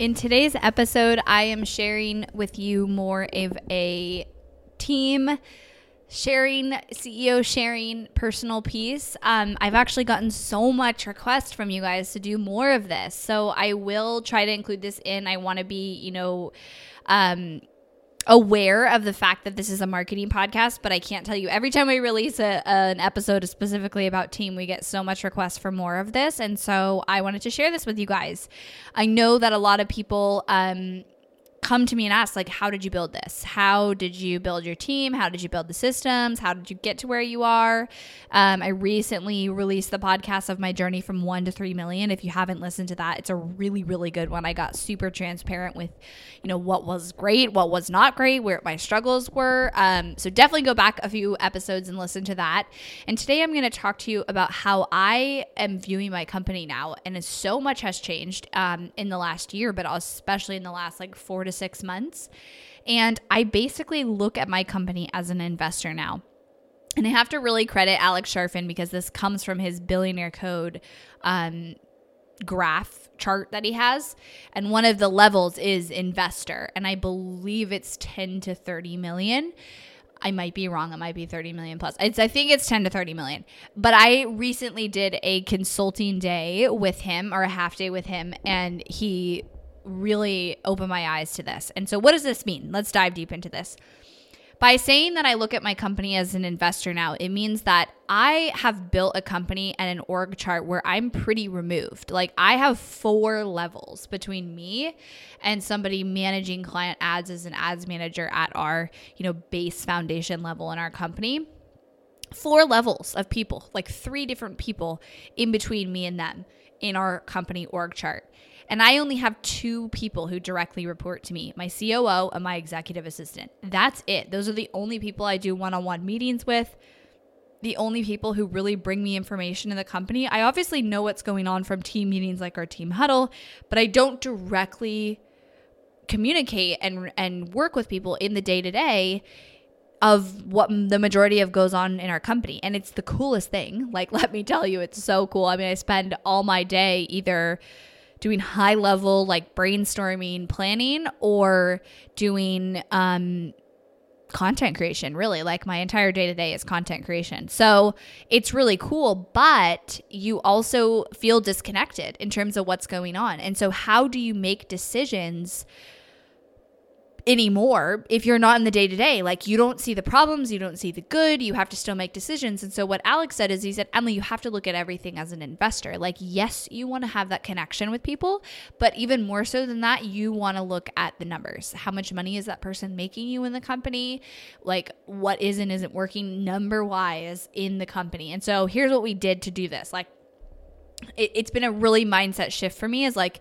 In today's episode, I am sharing with you more of a team sharing, CEO sharing personal piece. Um, I've actually gotten so much request from you guys to do more of this. So I will try to include this in. I want to be, you know, um, aware of the fact that this is a marketing podcast, but I can't tell you every time we release a, an episode specifically about team, we get so much requests for more of this. And so I wanted to share this with you guys. I know that a lot of people, um, come to me and ask like how did you build this? How did you build your team? How did you build the systems? How did you get to where you are? Um, i recently released the podcast of my journey from one to three million. If you haven't listened to that it's a really really good one. I got super transparent with you know what was great what was not great where my struggles were. Um, so definitely go back a few episodes and listen to that. And today i'm going to talk to you about how i am viewing my company now and so much has changed um, in the last year but especially in the last like four to to six months. And I basically look at my company as an investor now. And I have to really credit Alex Charfen because this comes from his billionaire code um, graph chart that he has. And one of the levels is investor. And I believe it's 10 to 30 million. I might be wrong. It might be 30 million plus. It's, I think it's 10 to 30 million. But I recently did a consulting day with him or a half day with him, and he really opened my eyes to this. And so, what does this mean? Let's dive deep into this. By saying that I look at my company as an investor now, it means that I have built a company and an org chart where I'm pretty removed. Like I have four levels between me and somebody managing client ads as an ads manager at our, you know, base foundation level in our company. Four levels of people, like three different people in between me and them in our company org chart. And I only have two people who directly report to me my COO and my executive assistant. That's it. Those are the only people I do one on one meetings with, the only people who really bring me information in the company. I obviously know what's going on from team meetings like our team huddle, but I don't directly communicate and and work with people in the day to day of what the majority of goes on in our company and it's the coolest thing like let me tell you it's so cool i mean i spend all my day either doing high level like brainstorming planning or doing um content creation really. Like my entire day to day is content creation. So it's really cool but you also feel disconnected in terms of what's going on. And so how do you make decisions anymore if you're not in the day to day. Like you don't see the problems, you don't see the good, you have to still make decisions. And so what Alex said is he said, Emily, you have to look at everything as an investor. Like, yes, you want to have that connection with people, but even more so than that, you want to look at the numbers. How much money is that person making you in the company? Like what is and isn't working number wise in the company. And so here's what we did to do this. Like it, it's been a really mindset shift for me is like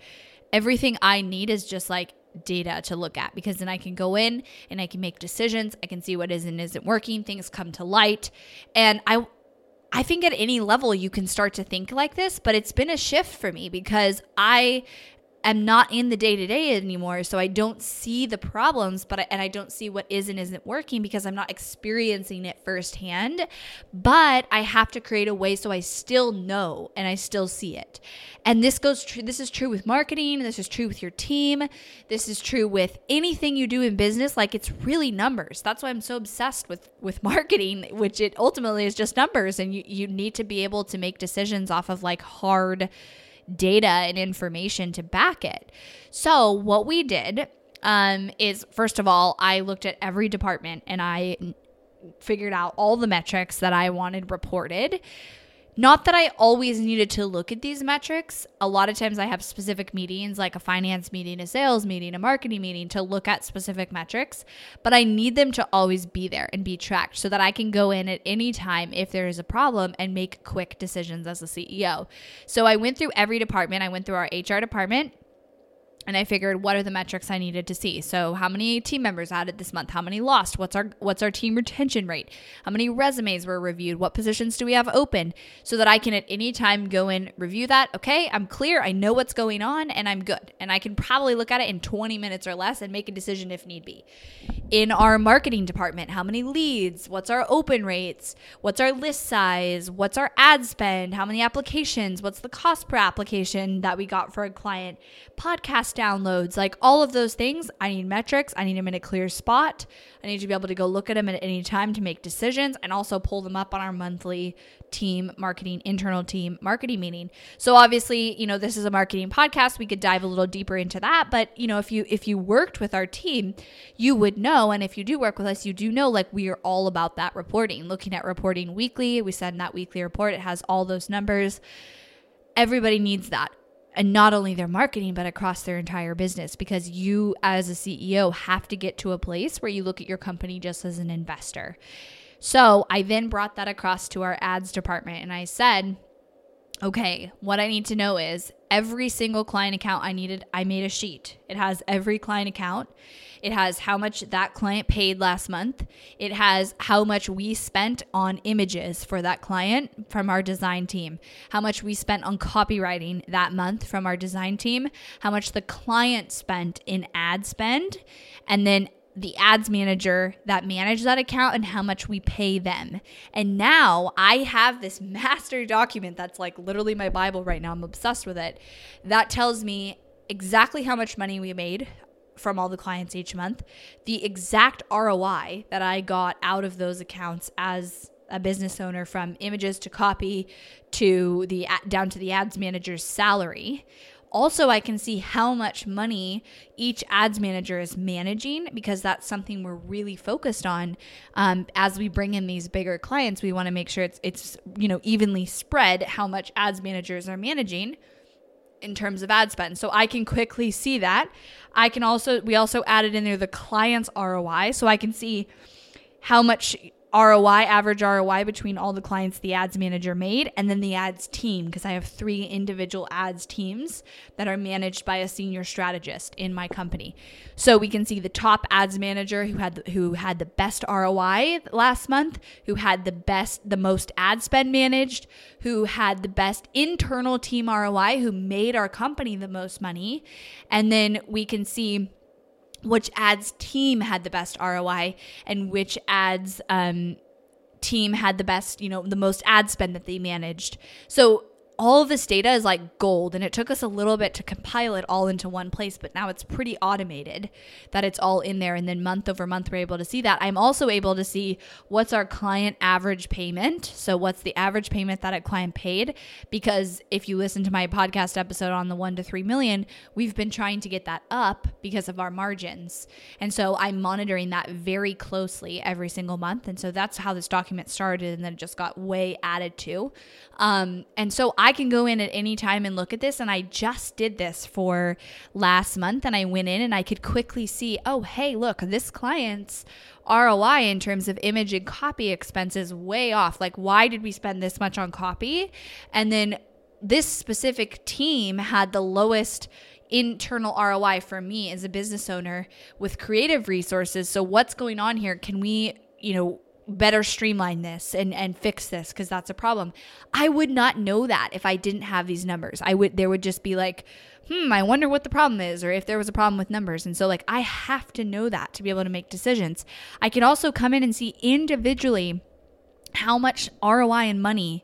everything I need is just like data to look at because then I can go in and I can make decisions. I can see what is and isn't working. Things come to light. And I I think at any level you can start to think like this, but it's been a shift for me because I am not in the day to day anymore. So I don't see the problems, but I, and I don't see what is and isn't working because I'm not experiencing it firsthand. But I have to create a way so I still know and I still see it. And this goes true. This is true with marketing. This is true with your team. This is true with anything you do in business. Like it's really numbers. That's why I'm so obsessed with with marketing, which it ultimately is just numbers. And you you need to be able to make decisions off of like hard data and information to back it. So, what we did um, is first of all, I looked at every department and I figured out all the metrics that I wanted reported. Not that I always needed to look at these metrics. A lot of times I have specific meetings, like a finance meeting, a sales meeting, a marketing meeting, to look at specific metrics, but I need them to always be there and be tracked so that I can go in at any time if there is a problem and make quick decisions as a CEO. So I went through every department. I went through our HR department and I figured what are the metrics I needed to see. So how many team members added this month? How many lost? What's our what's our team retention rate? How many resumes were reviewed? What positions do we have open? So that I can at any time go in review that. Okay, I'm clear. I know what's going on and I'm good. And I can probably look at it in 20 minutes or less and make a decision if need be. In our marketing department, how many leads? What's our open rates? What's our list size? What's our ad spend? How many applications? What's the cost per application that we got for a client? Podcast downloads, like all of those things. I need metrics. I need them in a clear spot. I need to be able to go look at them at any time to make decisions and also pull them up on our monthly team marketing, internal team marketing meeting. So obviously, you know, this is a marketing podcast. We could dive a little deeper into that. But, you know, if you if you worked with our team, you would know. And if you do work with us, you do know like we are all about that reporting, looking at reporting weekly. We send that weekly report. It has all those numbers. Everybody needs that and not only their marketing but across their entire business because you as a CEO have to get to a place where you look at your company just as an investor. So, I then brought that across to our ads department and I said, okay, what I need to know is every single client account I needed, I made a sheet. It has every client account. It has how much that client paid last month. It has how much we spent on images for that client from our design team, how much we spent on copywriting that month from our design team, how much the client spent in ad spend, and then the ads manager that managed that account and how much we pay them. And now I have this master document that's like literally my Bible right now. I'm obsessed with it. That tells me exactly how much money we made from all the clients each month, the exact ROI that I got out of those accounts as a business owner from images to copy to the down to the ads manager's salary. Also, I can see how much money each ads manager is managing because that's something we're really focused on. Um, as we bring in these bigger clients, we want to make sure it's it's you know evenly spread how much ads managers are managing in terms of ad spend. So I can quickly see that. I can also, we also added in there the client's ROI. So I can see how much ROI, average ROI between all the clients the ads manager made, and then the ads team, because I have three individual ads teams that are managed by a senior strategist in my company. So we can see the top ads manager who had the, who had the best ROI last month, who had the best, the most ad spend managed, who had the best internal team ROI, who made our company the most money, and then we can see which ads team had the best ROI and which ads um, team had the best, you know, the most ad spend that they managed. So all of this data is like gold and it took us a little bit to compile it all into one place but now it's pretty automated that it's all in there and then month over month we're able to see that. I'm also able to see what's our client average payment so what's the average payment that a client paid because if you listen to my podcast episode on the 1 to 3 million we've been trying to get that up because of our margins. And so i'm monitoring that very closely every single month and so that's how this document started and then it just got way added to. Um, and so i I can go in at any time and look at this. And I just did this for last month and I went in and I could quickly see, oh, hey, look, this client's ROI in terms of image and copy expenses way off. Like, why did we spend this much on copy? And then this specific team had the lowest internal ROI for me as a business owner with creative resources. So, what's going on here? Can we, you know, better streamline this and and fix this because that's a problem. I would not know that if I didn't have these numbers. I would there would just be like, "Hmm, I wonder what the problem is or if there was a problem with numbers." And so like I have to know that to be able to make decisions. I can also come in and see individually how much ROI and money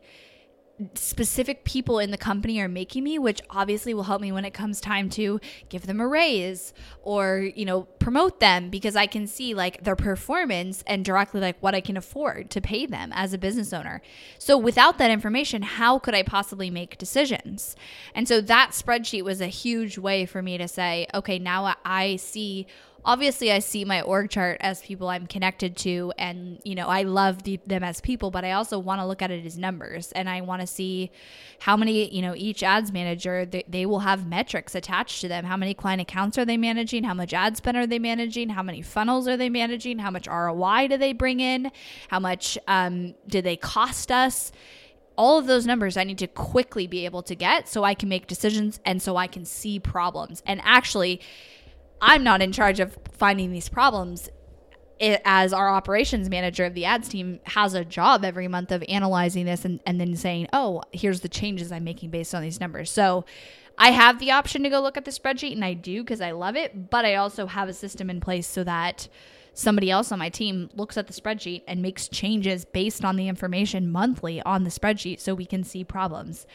specific people in the company are making me which obviously will help me when it comes time to give them a raise or you know promote them because i can see like their performance and directly like what i can afford to pay them as a business owner. So without that information how could i possibly make decisions? And so that spreadsheet was a huge way for me to say okay now i see obviously I see my org chart as people I'm connected to and you know I love the, them as people but I also want to look at it as numbers and I want to see how many you know each ads manager they, they will have metrics attached to them. How many client accounts are they managing? How much ad spend are they managing? How many funnels are they managing? How much ROI do they bring in? How much um, do they cost us? All of those numbers I need to quickly be able to get so I can make decisions and so I can see problems. And actually, I'm not in charge of finding these problems. It, as our operations manager of the ads team has a job every month of analyzing this and, and then saying, oh, here's the changes I'm making based on these numbers. So I have the option to go look at the spreadsheet and I do because I love it, but I also have a system in place so that somebody else on my team looks at the spreadsheet and makes changes based on the information monthly on the spreadsheet so we can see problems.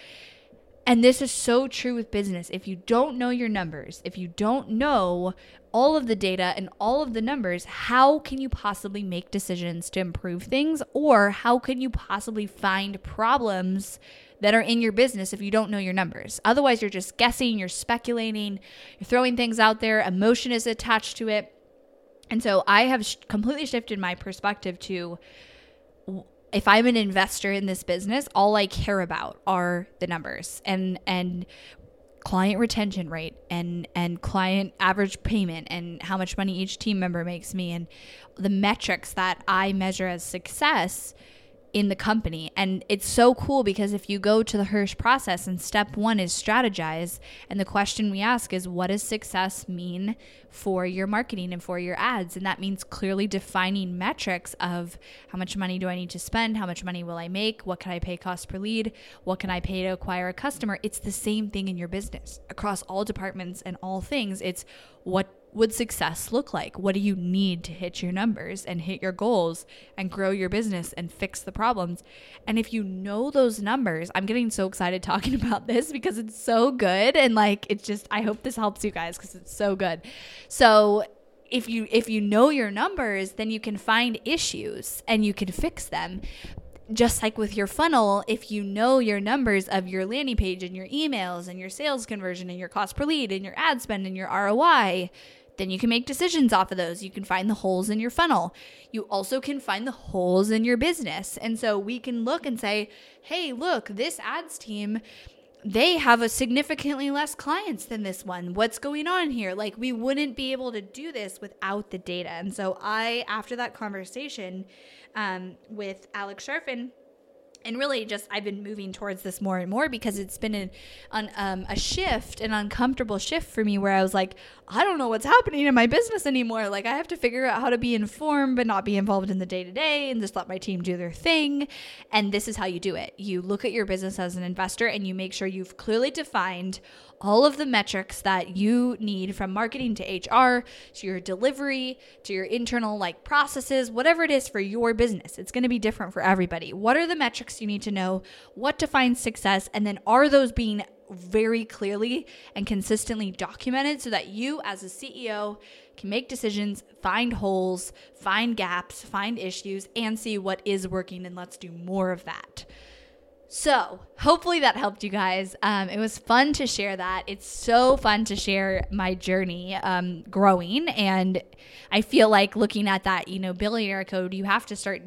And this is so true with business. If you don't know your numbers, if you don't know all of the data and all of the numbers, how can you possibly make decisions to improve things? Or how can you possibly find problems that are in your business if you don't know your numbers? Otherwise, you're just guessing, you're speculating, you're throwing things out there, emotion is attached to it. And so I have sh- completely shifted my perspective to if I'm an investor in this business, all I care about are the numbers and and client retention rate and and client average payment and how much money each team member makes me and the metrics that I measure as success in the company. And it's so cool because if you go to the Hirsch process and step one is strategize, and the question we ask is, what does success mean for your marketing and for your ads? And that means clearly defining metrics of how much money do I need to spend? How much money will I make? What can I pay cost per lead? What can I pay to acquire a customer? It's the same thing in your business across all departments and all things. It's what would success look like? What do you need to hit your numbers and hit your goals and grow your business and fix the problems? And if you know those numbers, I'm getting so excited talking about this because it's so good and like it's just I hope this helps you guys cuz it's so good. So, if you if you know your numbers, then you can find issues and you can fix them just like with your funnel, if you know your numbers of your landing page and your emails and your sales conversion and your cost per lead and your ad spend and your ROI, then you can make decisions off of those. You can find the holes in your funnel. You also can find the holes in your business. And so we can look and say, hey, look, this ads team they have a significantly less clients than this one. What's going on here? Like, we wouldn't be able to do this without the data. And so, I, after that conversation um, with Alex Charfen, and really just i've been moving towards this more and more because it's been an, an um, a shift an uncomfortable shift for me where i was like i don't know what's happening in my business anymore. Like i have to figure out how to be informed but not be involved in the day-to-day and just let my team do their thing. And this is how you do it. You look at your business as an investor and you make sure you've clearly defined all of the metrics that you need from marketing to HR to your delivery to your internal like processes, whatever it is for your business. It's going to be different for everybody. What are the metrics you need to know? What defines success? And then are those being very clearly and consistently documented so that you as a CEO can make decisions, find holes, find gaps, find issues, and see what is working. And let's do more of that. So, hopefully that helped you guys. Um, it was fun to share that. It's so fun to share my journey um, growing. And I feel like looking at that, you know, billionaire code, you have to start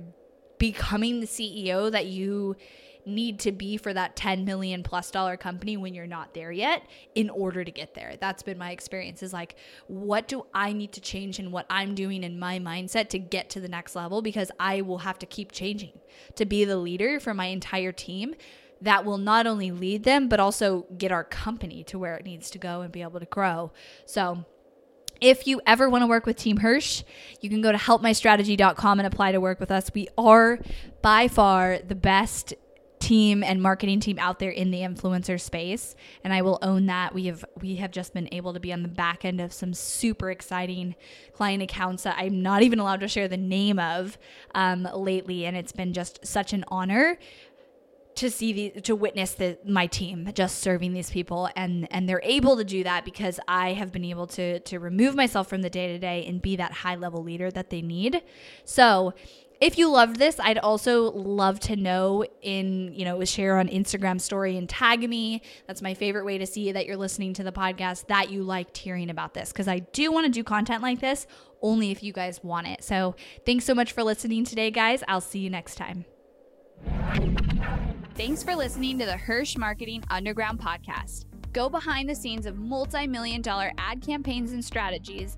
becoming the CEO that you need to be for that 10 million plus dollar company when you're not there yet in order to get there. That's been my experience is like what do I need to change in what I'm doing in my mindset to get to the next level because I will have to keep changing to be the leader for my entire team that will not only lead them but also get our company to where it needs to go and be able to grow. So if you ever want to work with Team Hirsch, you can go to helpmystrategy.com and apply to work with us. We are by far the best team and marketing team out there in the influencer space and I will own that. We have we have just been able to be on the back end of some super exciting client accounts that I'm not even allowed to share the name of um, lately and it's been just such an honor to see the to witness the my team just serving these people and and they're able to do that because I have been able to to remove myself from the day to day and be that high level leader that they need. So if you loved this, I'd also love to know in, you know, share on Instagram story and tag me. That's my favorite way to see that you're listening to the podcast that you liked hearing about this because I do want to do content like this only if you guys want it. So, thanks so much for listening today, guys. I'll see you next time. Thanks for listening to the Hirsch Marketing Underground podcast. Go behind the scenes of multi million dollar ad campaigns and strategies,